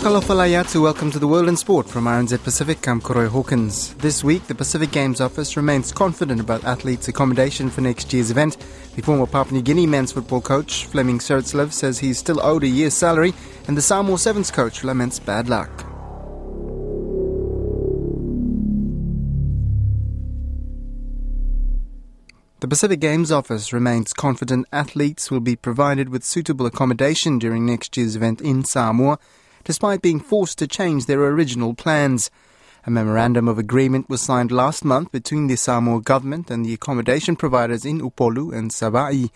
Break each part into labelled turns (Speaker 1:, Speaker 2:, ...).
Speaker 1: Whakalofa welcome to the World in Sport from RNZ Pacific. I'm Koroi Hawkins. This week, the Pacific Games Office remains confident about athletes' accommodation for next year's event. The former Papua New Guinea men's football coach, Flemming Serritslev, says he's still owed a year's salary, and the Samoa Sevens coach laments bad luck. The Pacific Games Office remains confident athletes will be provided with suitable accommodation during next year's event in Samoa despite being forced to change their original plans. A memorandum of agreement was signed last month between the Samoa government and the accommodation providers in Upolu and Savaii.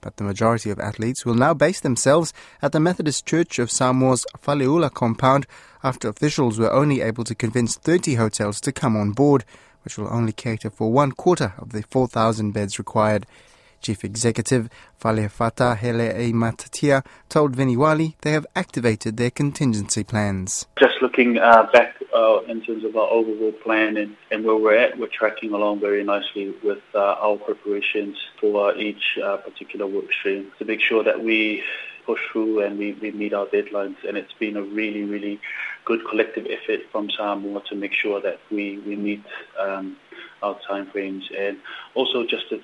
Speaker 1: But the majority of athletes will now base themselves at the Methodist Church of Samoa's Faleula compound after officials were only able to convince 30 hotels to come on board, which will only cater for one quarter of the 4,000 beds required. Chief Executive Falefata Hele Matatia told Vinnie Wiley they have activated their contingency plans.
Speaker 2: Just looking uh, back uh, in terms of our overall plan and, and, where we're at, we're tracking along very nicely with uh, our preparations for each uh, particular work stream to make sure that we push through and we, we meet our deadlines. And it's been a really, really good collective effort from Samoa to make sure that we, we meet um, our timeframes and also just the,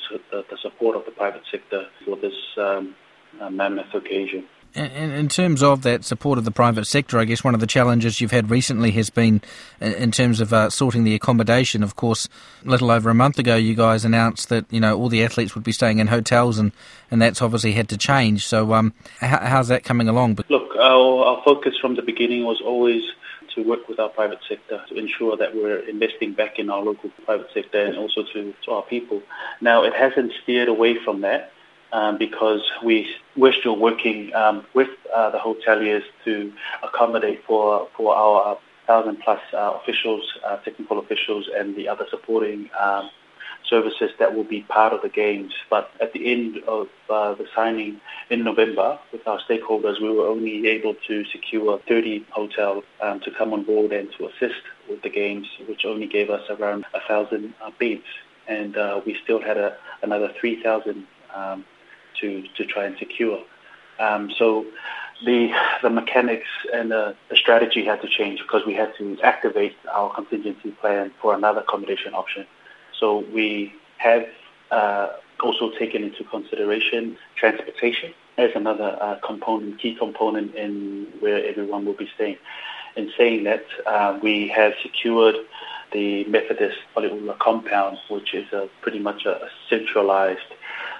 Speaker 2: support of the private sector for this um, uh, mammoth occasion.
Speaker 3: In, in, terms of that support of the private sector, I guess one of the challenges you've had recently has been in, in terms of uh, sorting the accommodation. Of course, a little over a month ago, you guys announced that you know all the athletes would be staying in hotels, and, and that's obviously had to change. So, um, how, how's that coming along?
Speaker 2: Look, our, our focus from the beginning was always to work with our private sector to ensure that we're investing back in our local private sector and also to, to our people. Now, it hasn't steered away from that um, because we, we're still working um, with uh, the hoteliers to accommodate for, for our thousand plus uh, officials, uh, technical officials, and the other supporting um, services that will be part of the games. But at the end of uh, the signing in November with our stakeholders, we were only able to secure 30 hotels um, to come on board and to assist with the games, which only gave us around 1,000 uh, beds. And uh, we still had a, another 3,000 um, to, to try and secure. Um, so the the mechanics and the, the, strategy had to change because we had to activate our contingency plan for another accommodation option. So we have uh, also taken into consideration transportation as another uh, component, key component in where everyone will be staying. In saying that, uh, we have secured the Methodist Faleula compound, which is a, pretty much a, a centralized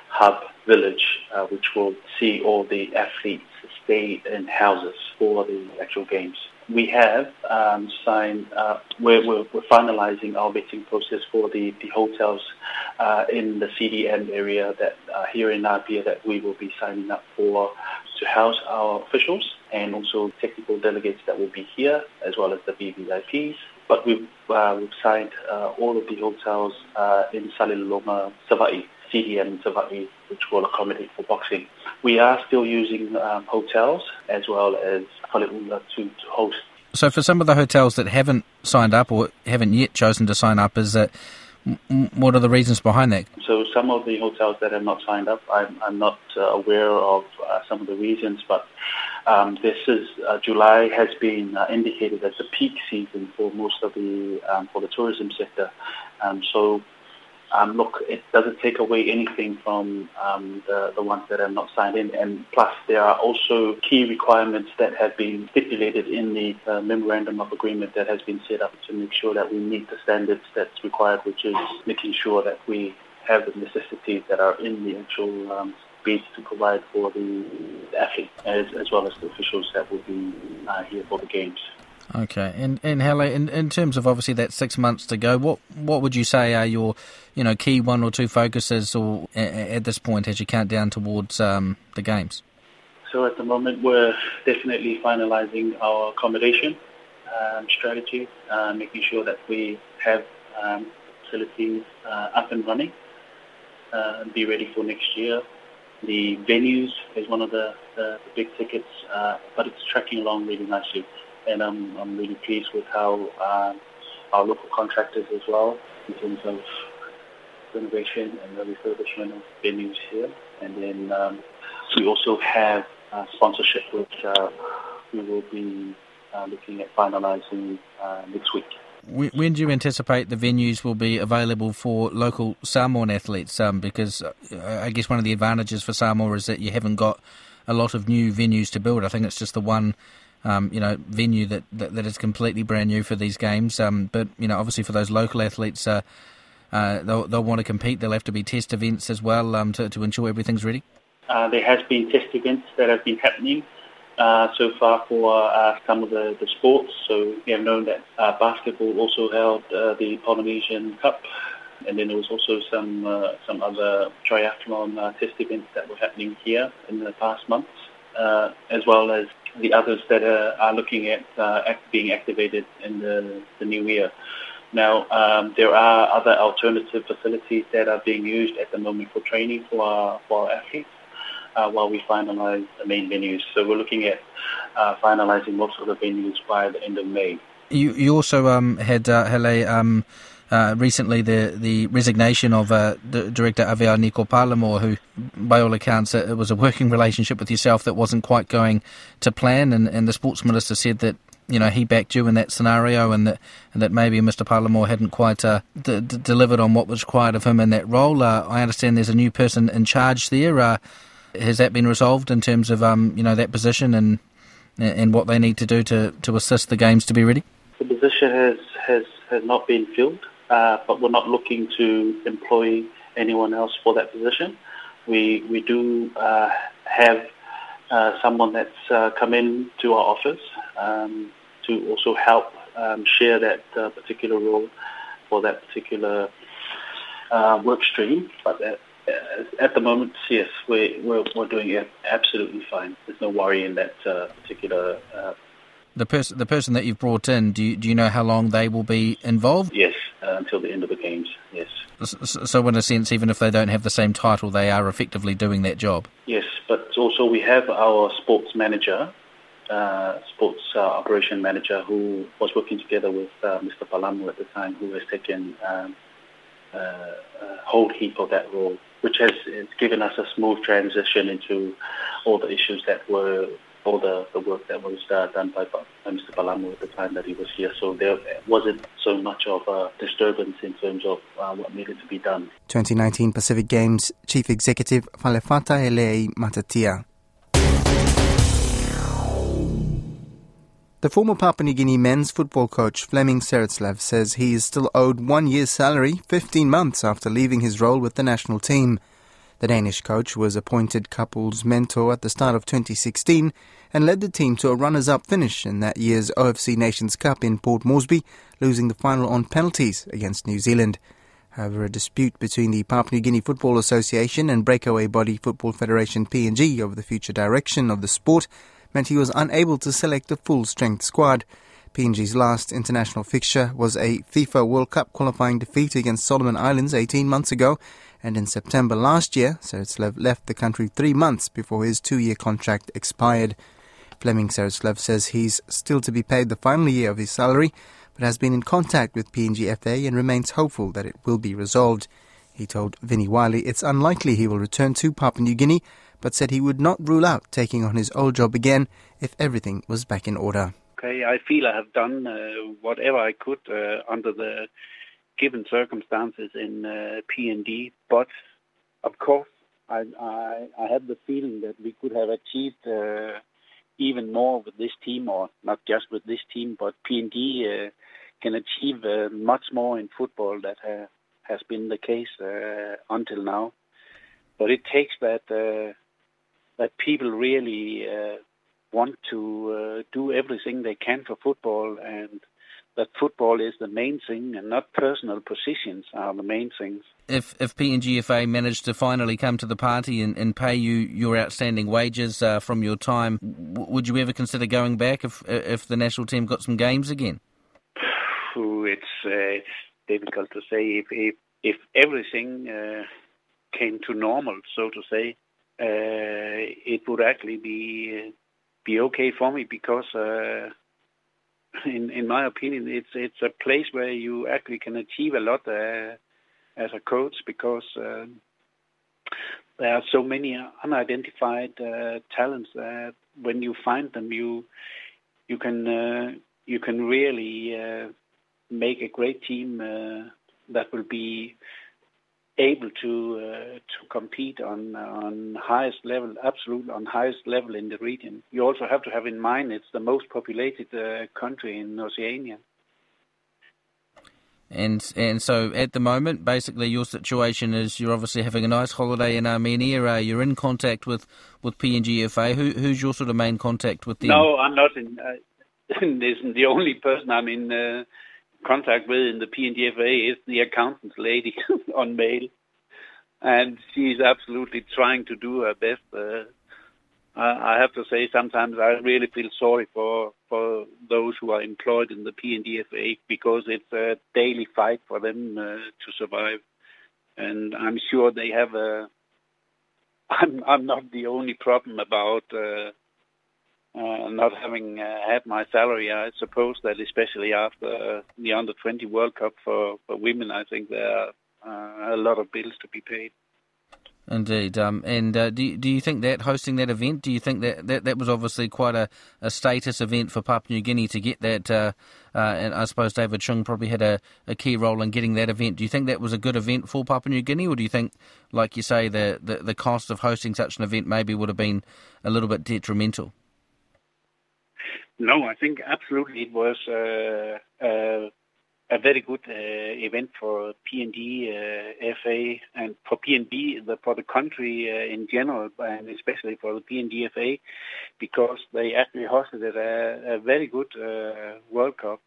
Speaker 2: hub village, uh, which will see all the athletes stay in houses for the actual games we have um, signed, uh, we're, we're, we're, finalizing our bidding process for the, the hotels uh, in the CDM area that uh, here in Apia that we will be signing up for to house our officials and also technical delegates that will be here as well as the VVIPs. But we've, uh, we've signed uh, all of the hotels uh, in Saliloma, Savaii, CDM Savaii, which will accommodate for boxing. We are still using um, hotels as well as to, to host.
Speaker 3: So for some of the hotels that haven't signed up or haven't yet chosen to sign up, is that what are the reasons behind that?
Speaker 2: So some of the hotels that have not signed up, I'm, I'm not uh, aware of uh, some of the reasons, but um, this is uh, July has been uh, indicated as the peak season for most of the um, for the tourism sector. Um, so um, look, it doesn't take away anything from um, the, the ones that have not signed in. And plus, there are also key requirements that have been stipulated in the uh, memorandum of agreement that has been set up to make sure that we meet the standards that's required, which is making sure that we have the necessities that are in the actual um, bids to provide for the athletes as, as well as the officials that will be uh, here for the games.
Speaker 3: Okay, and and Hele, in, in terms of obviously that six months to go, what what would you say are your you know key one or two focuses, or at this point as you count down towards um, the games?
Speaker 2: So at the moment, we're definitely finalising our accommodation um, strategy, uh, making sure that we have um, facilities uh, up and running, uh, be ready for next year. The venues is one of the, the, the big tickets, uh, but it's tracking along really nicely and I'm, I'm really pleased with how um, our local contractors as well, in terms of renovation and the refurbishment of venues here. And then um, we also have uh, sponsorship, which uh, we will be uh, looking at finalising uh, next week.
Speaker 3: When do you anticipate the venues will be available for local Samoan athletes? Um, because uh, I guess one of the advantages for Samoa is that you haven't got a lot of new venues to build. I think it's just the one um, you know, venue that, that, that is completely brand new for these games. Um, but you know, obviously for those local athletes, uh, uh, they'll, they'll want to compete. They'll have to be test events as well um, to, to ensure everything's ready.
Speaker 2: Uh, there has been test events that have been happening uh, so far for uh, some of the, the sports. So we have known that uh, basketball also held the Polynesian Cup. And then there was also some some other triathlon test events that were happening here in the past months, as well as the others that are, are looking at uh, act, being activated in the, the new year. Now, um, there are other alternative facilities that are being used at the moment for training for our, for our athletes uh, while we finalise the main venues. So we're looking at uh, finalising most of the venues by the end of May.
Speaker 3: You, you also um, had, uh, um, uh, recently the the resignation of uh, director Awea Nico Palamor, who, by all accounts, uh, it was a working relationship with yourself that wasn't quite going to plan, and, and the sports minister said that you know he backed you in that scenario, and that and that maybe Mr. Palamor hadn't quite uh, d- d- delivered on what was required of him in that role. Uh, I understand there's a new person in charge there. Uh, has that been resolved in terms of um, you know that position and and what they need to do to, to assist the games to be ready?
Speaker 2: The position has has, has not been filled uh, but we're not looking to employ anyone else for that position. We we do uh, have uh, someone that's uh, come in to our office um, to also help um, share that uh, particular role for that particular uh, work stream. But at, at the moment, yes, we, we're, we're doing it absolutely fine. There's no worry in that particular
Speaker 3: the person the person that you've brought in, do you, do you know how long they will be involved?
Speaker 2: Yes, until the end of the games. Yes.
Speaker 3: So, in a sense, even if they don't have the same title, they are effectively doing that job.
Speaker 2: Yes, but also we have our sports manager, uh, sports uh, operation manager, who was working together with uh, Mr. Palamu at the time, who has taken um, uh, a whole heap of that role, which has given us a smooth transition into all the issues that were all the, the work that was uh, done by, by Mr. Palamu at the time that he was here. So there wasn't so much of a disturbance in terms of uh, what needed to be done.
Speaker 1: 2019 Pacific Games Chief Executive Falefata Hele Matatia. The former Papua New Guinea men's football coach Flemming Serritslev says he is still owed one year's salary 15 months after leaving his role with the national team. The Danish coach was appointed Kapuls mentor at the start of 2016 and led the team to a runners up finish in that year's OFC Nations Cup in Port Moresby, losing the final on penalties against New Zealand. However, a dispute between the Papua New Guinea Football Association and breakaway body Football Federation PNG over the future direction of the sport meant he was unable to select a full strength squad. PNG's last international fixture was a FIFA World Cup qualifying defeat against Solomon Islands 18 months ago, and in September last year, Serritslev left the country three months before his two year contract expired. Flemming Serritslev says he's still to be paid the final year of his salary, but has been in contact with PNGFA and remains hopeful that it will be resolved. He told Vinnie Wiley it's unlikely he will return to Papua New Guinea, but said he would not rule out taking on his old job again if everything was back in order
Speaker 4: okay, I feel I have done uh, whatever I could uh, under the given circumstances in uh, PNG. But of course, I, have the feeling that we could have achieved uh, even more with this team, or not just with this team, but PNG uh, can achieve much more in football that has been the case until now. But it takes that that people really want to do everything they can for football and that football is the main thing and not personal positions are the main things.
Speaker 3: If if PNGFA managed to finally come to the party and, and pay you your outstanding wages uh, from your time, w- would you ever consider going back if if the national team got some games again?
Speaker 4: It's, uh, difficult to say if if, if everything uh, came to normal, so to say. Uh, it would actually be be okay for me because uh, in in my opinion, it's it's a place where you actually can achieve a lot uh, as a coach because uh, there are so many unidentified uh, talents that when you find them, you you can uh, you can really uh, make a great team uh, that will be able to uh, to compete on on highest level, absolute on highest level in the region. You also have to have in mind it's the most populated uh, country in Oceania.
Speaker 3: And and so at the moment, basically, your situation is you're obviously having a nice holiday in Armenia. Uh, you're in contact with with PNGFA. Who, who's your sort of main contact with them?
Speaker 4: No, I'm not. In, uh, isn't the only person I'm in uh, contact with in the PNGFA is the accountant's lady on mail, and she's absolutely trying to do her best. Uh, I have to say, sometimes I really feel sorry for for those who are employed in the PNGFA because it's a daily fight for them uh, to survive, and I'm sure they have a. I'm I'm not the only problem about. Uh, uh, not having uh, had my salary, I suppose that especially after the under 20 World Cup for, for women, I think there are uh, a lot of bills to be paid.
Speaker 3: Indeed. Um, and uh, do, you, do you think that hosting that event, do you think that that, that was obviously quite a, a status event for Papua New Guinea to get that? Uh, and I suppose David Chung probably had a, a key role in getting that event. Do you think that was a good event for Papua New Guinea, or do you think, like you say, the, the, the cost of hosting such an event maybe would have been a little bit detrimental?
Speaker 4: No, I think absolutely it was uh, a very good uh, event for PNG uh, FA and for the, for the country in general, and especially for the PNG FA, because they actually hosted a, very good World Cup.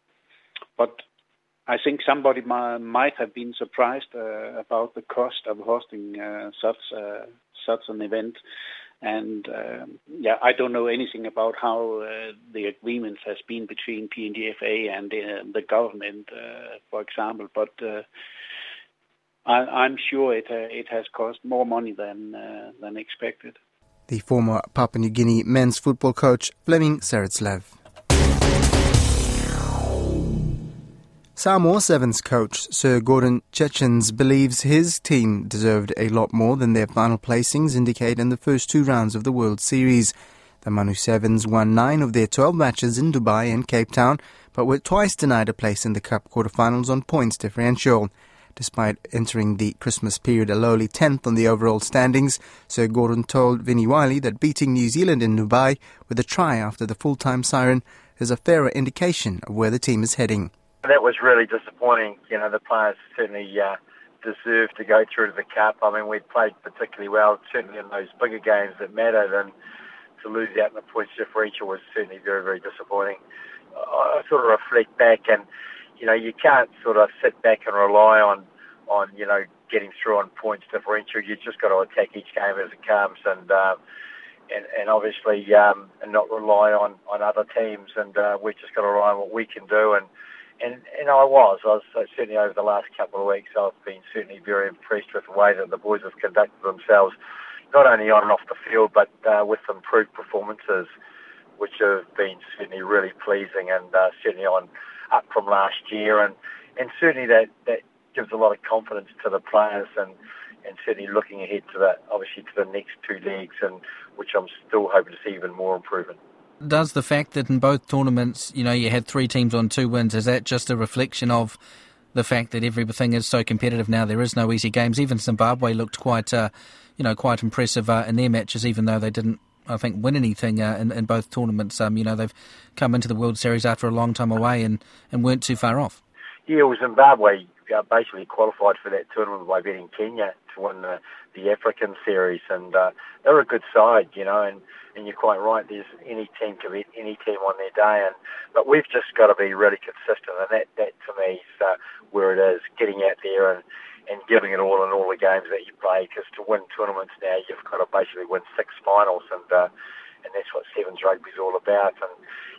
Speaker 4: But I think somebody might have been surprised about the cost of hosting such such an event. And um, yeah, I don't know anything about how uh, the agreements has been between PNGFA and uh, the government, uh, for example. But uh, I, am sure it uh, it has cost more money than uh, than expected.
Speaker 1: The former Papua New Guinea men's football coach Flemming Serritslev. Samoa oh Sevens coach Sir Gordon Tietjens believes his team deserved a lot more than their final placings indicate in the first two rounds of the World Series. The Manu Sevens won nine of their 12 matches in Dubai and Cape Town, but were twice denied a place in the Cup quarterfinals on points differential. Despite entering the Christmas period a lowly 10th on the overall standings, Sir Gordon told Vinnie Wiley that beating New Zealand in Dubai with a try after the full-time siren is a fairer indication of where the team is heading.
Speaker 5: That was really disappointing. You know, the players certainly uh, deserved to go through to the cup. I mean, we played particularly well, certainly in those bigger games that mattered, and to lose out in the points differential was certainly very, very disappointing. I sort of reflect back, and you know, you can't sort of sit back and rely on, on you know, getting through on points differential. You just got to attack each game as it comes, and uh, and, and obviously, um, and not rely on on other teams. And uh, we've just got to rely on what we can do, and and, and I was. I was certainly over the last couple of weeks. I've been certainly very impressed with the way that the boys have conducted themselves, not only on and off the field, but uh, with improved performances, which have been certainly really pleasing and uh, certainly on up from last year. And and certainly that that gives a lot of confidence to the players and. And certainly looking ahead to that, obviously to the next two leagues, and which I'm still hoping to see even more improvement
Speaker 3: does the fact that in both tournaments, you know, you had three teams on two wins, is that just a reflection of the fact that everything is so competitive now. There is no easy games. Even Zimbabwe looked quite, uh, you know, quite impressive uh, in their matches, even though they didn't, I think, win anything uh, in, in both tournaments. Um, you know, they've come into the World Series after a long time away and, and weren't too far off.
Speaker 5: Yeah, well, Zimbabwe uh, basically qualified for that tournament by beating Kenya to win the, the African series, and uh, they're a good side, you know, and and you're quite right. There's any team can beat any team on their day, and but we've just got to be really consistent, and that that to me is uh, where it is. Getting out there and and giving it all in all the games that you play, because to win tournaments now you've got to basically win six finals, and uh, and that's what sevens rugby is all about. And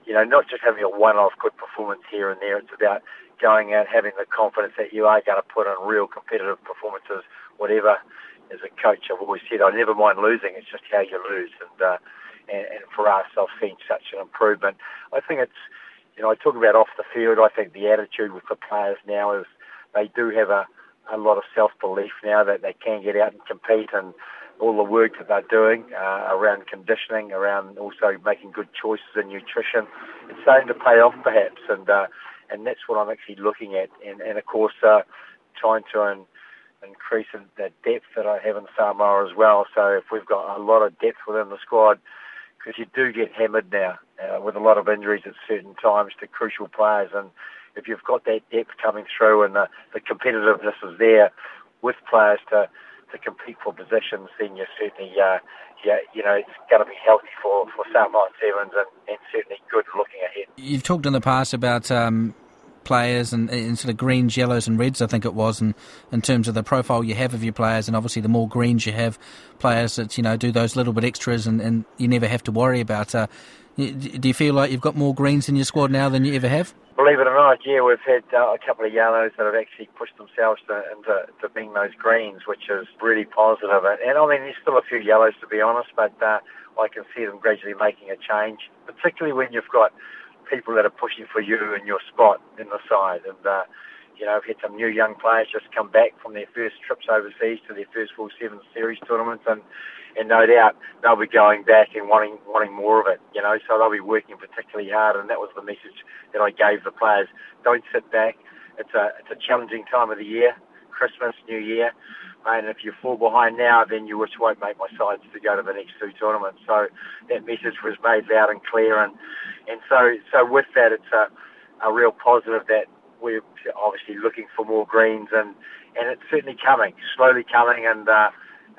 Speaker 5: you know, not just having a one-off good performance here and there. It's about going out having the confidence that you are going to put in real competitive performances, whatever. As a coach, I've always said I never mind losing. It's just how you lose, and uh, and, and for us, I've seen such an improvement. I think it's, you know, I talk about off the field. I think the attitude with the players now is they do have a, a lot of self belief now that they can get out and compete, and all the work that they're doing uh, around conditioning, around also making good choices in nutrition, it's starting to pay off perhaps, and uh, and that's what I'm actually looking at, and and of course uh, trying to. Um, increase in the depth that I have in Samoa as well. So if we've got a lot of depth within the squad, because you do get hammered now uh, with a lot of injuries at certain times to crucial players. And if you've got that depth coming through and the, the competitiveness is there with players to, to compete for positions, then you're certainly, uh, yeah, you know, it's going to be healthy for, for Samoa Sevens and, and certainly good looking ahead.
Speaker 3: You've talked in the past about um, players and, and, sort of greens, yellows, and reds. I think it was, and in terms of the profile you have of your players, and obviously the more greens you have, players that you know do those little bit extras, and, and you never have to worry about. Uh, do you feel like you've got more greens in your squad now than you ever have?
Speaker 5: Believe it or not, yeah, we've had uh, a couple of yellows that have actually pushed themselves to, into to being those greens, which is really positive. And, and I mean, there's still a few yellows to be honest, but uh, I can see them gradually making a change, particularly when you've got people that are pushing for you and your spot in the side. And, uh, you know, we've had some new young players just come back from their first trips overseas to their first full seven series tournaments and, and no doubt they'll be going back and wanting wanting more of it, you know, so they'll be working particularly hard and that was the message that I gave the players. Don't sit back. It's a it's a challenging time of the year, Christmas, New Year. And if you fall behind now, then you just won't make my sides to go to the next two tournaments. So that message was made loud and clear, and and so so with that, it's a a real positive that we're obviously looking for more greens, and and it's certainly coming, slowly coming, and uh,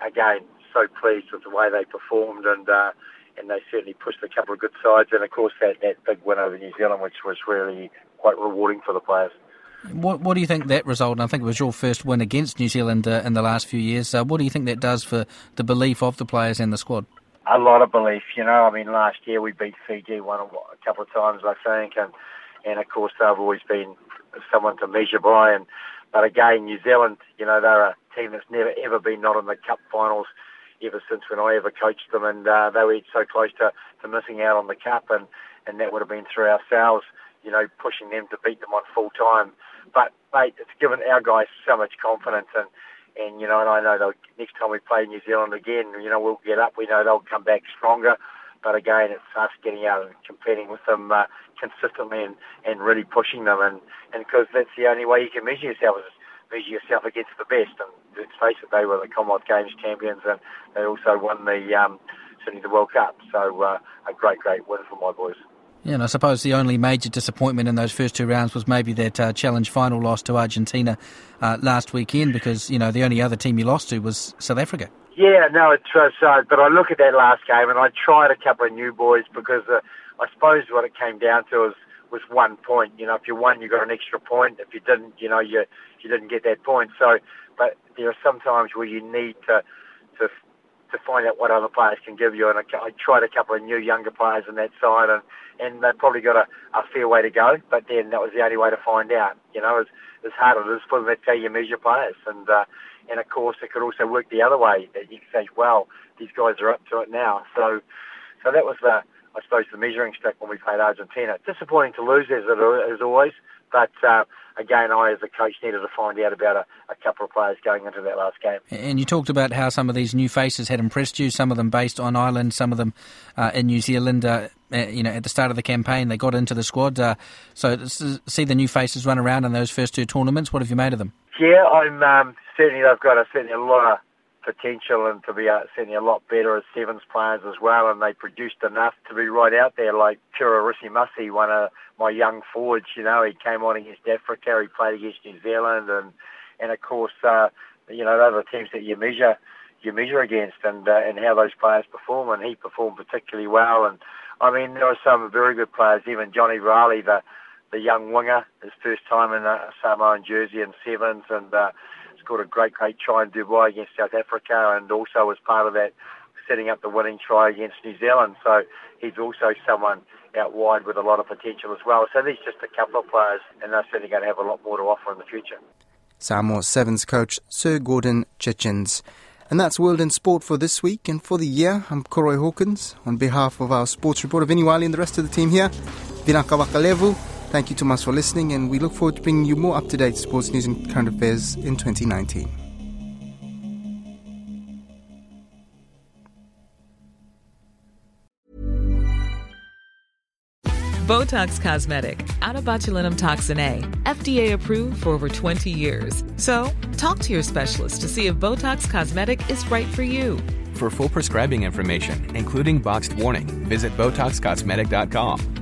Speaker 5: again, so pleased with the way they performed, and uh, and they certainly pushed a couple of good sides, and of course that that big win over New Zealand, which was really quite rewarding for the players.
Speaker 3: What, what do you think that result, and I think it was your first win against New Zealand uh, in the last few years, uh, what do you think that does for the belief of the players and the squad?
Speaker 5: A lot of belief, you know. I mean, last year we beat Fiji one a couple of times, I think, and and of course they've always been someone to measure by. And but again, New Zealand, you know, they're a team that's never ever been not in the cup finals ever since when I ever coached them, and uh, they were so close to, to missing out on the cup, and and that would have been through ourselves, you know, pushing them to beat them on full time. But mate, it's given our guys so much confidence, and and you know, and I know they'll, next time we play New Zealand again, you know, we'll get up. We know they'll come back stronger. But again, it's us getting out and competing with them uh, consistently and, and really pushing them, and and because that's the only way you can measure yourself is measure yourself against the best. And let's face it, they were the Commonwealth Games champions, and they also won the um, certainly the World Cup. So uh, a great, great win for my boys.
Speaker 3: Yeah, and I suppose the only major disappointment in those first two rounds was maybe that uh, challenge final loss to Argentina uh, last weekend because, you know, the only other team you lost to was South Africa.
Speaker 5: Yeah, no, it was, uh, but I look at that last game and I tried a couple of new boys because uh, I suppose what it came down to was, was one point. You know, if you won, you got an extra point. If you didn't, you know, you, you didn't get that point. So, but there are some times where you need to, to to find out what other players can give you. And I, I tried a couple of new younger players on that side, and and they've probably got a, a fair way to go. But then that was the only way to find out. You know, it's, it's hard as it is for them. That's how you measure players, and uh, and of course it could also work the other way. That you can say, well, these guys are up to it now. So so that was the I suppose, the measuring stick when we played Argentina. Disappointing to lose as, it, as always, but uh, again, I as a coach needed to find out about a, a, couple of players going into that last game.
Speaker 3: And you talked about how some of these new faces had impressed you. Some of them based on Ireland, some of them uh, in New Zealand. Uh, you know, at the start of the campaign, they got into the squad. Uh, so see the new faces run around in those first two tournaments. What have you made of them?
Speaker 5: Yeah, I'm um, certainly. They've got a, certainly a lot of potential and to be uh, certainly a lot better as sevens players as well. And they produced enough to be right out there, like Tirarisi Masi, one of my young forwards. You know, he came on against Africa, he played against New Zealand, and and of course, uh, you know, those are the teams that you measure you measure against, and uh, and how those players perform. And he performed particularly well. And I mean, there are some very good players, even Johnny Riley, the the young winger, his first time in a Samoan jersey in sevens, and uh, scored a great, great try in Dubai against South Africa and also was part of that setting up the winning try against New Zealand. So he's also someone out wide with a lot of potential as well. So there's just a couple of players, and they're certainly going to have a lot more to offer in the future.
Speaker 1: Samoa Sevens coach Sir Gordon Tietjens. And that's World in Sport for this week and for the year. I'm Koroi Hawkins. On behalf of our sports reporter Vinny Wiley and the rest of the team here, Vinaka Wakalevu. Thank you, Thomas, for listening, and we look forward to bringing you more up to date sports news and current affairs in 2019.
Speaker 6: Botox Cosmetic, onabotulinumtoxinA, FDA approved for over 20 years. So, talk to your specialist to see if Botox Cosmetic is right for you.
Speaker 7: For full prescribing information, including boxed warning, visit BotoxCosmetic.com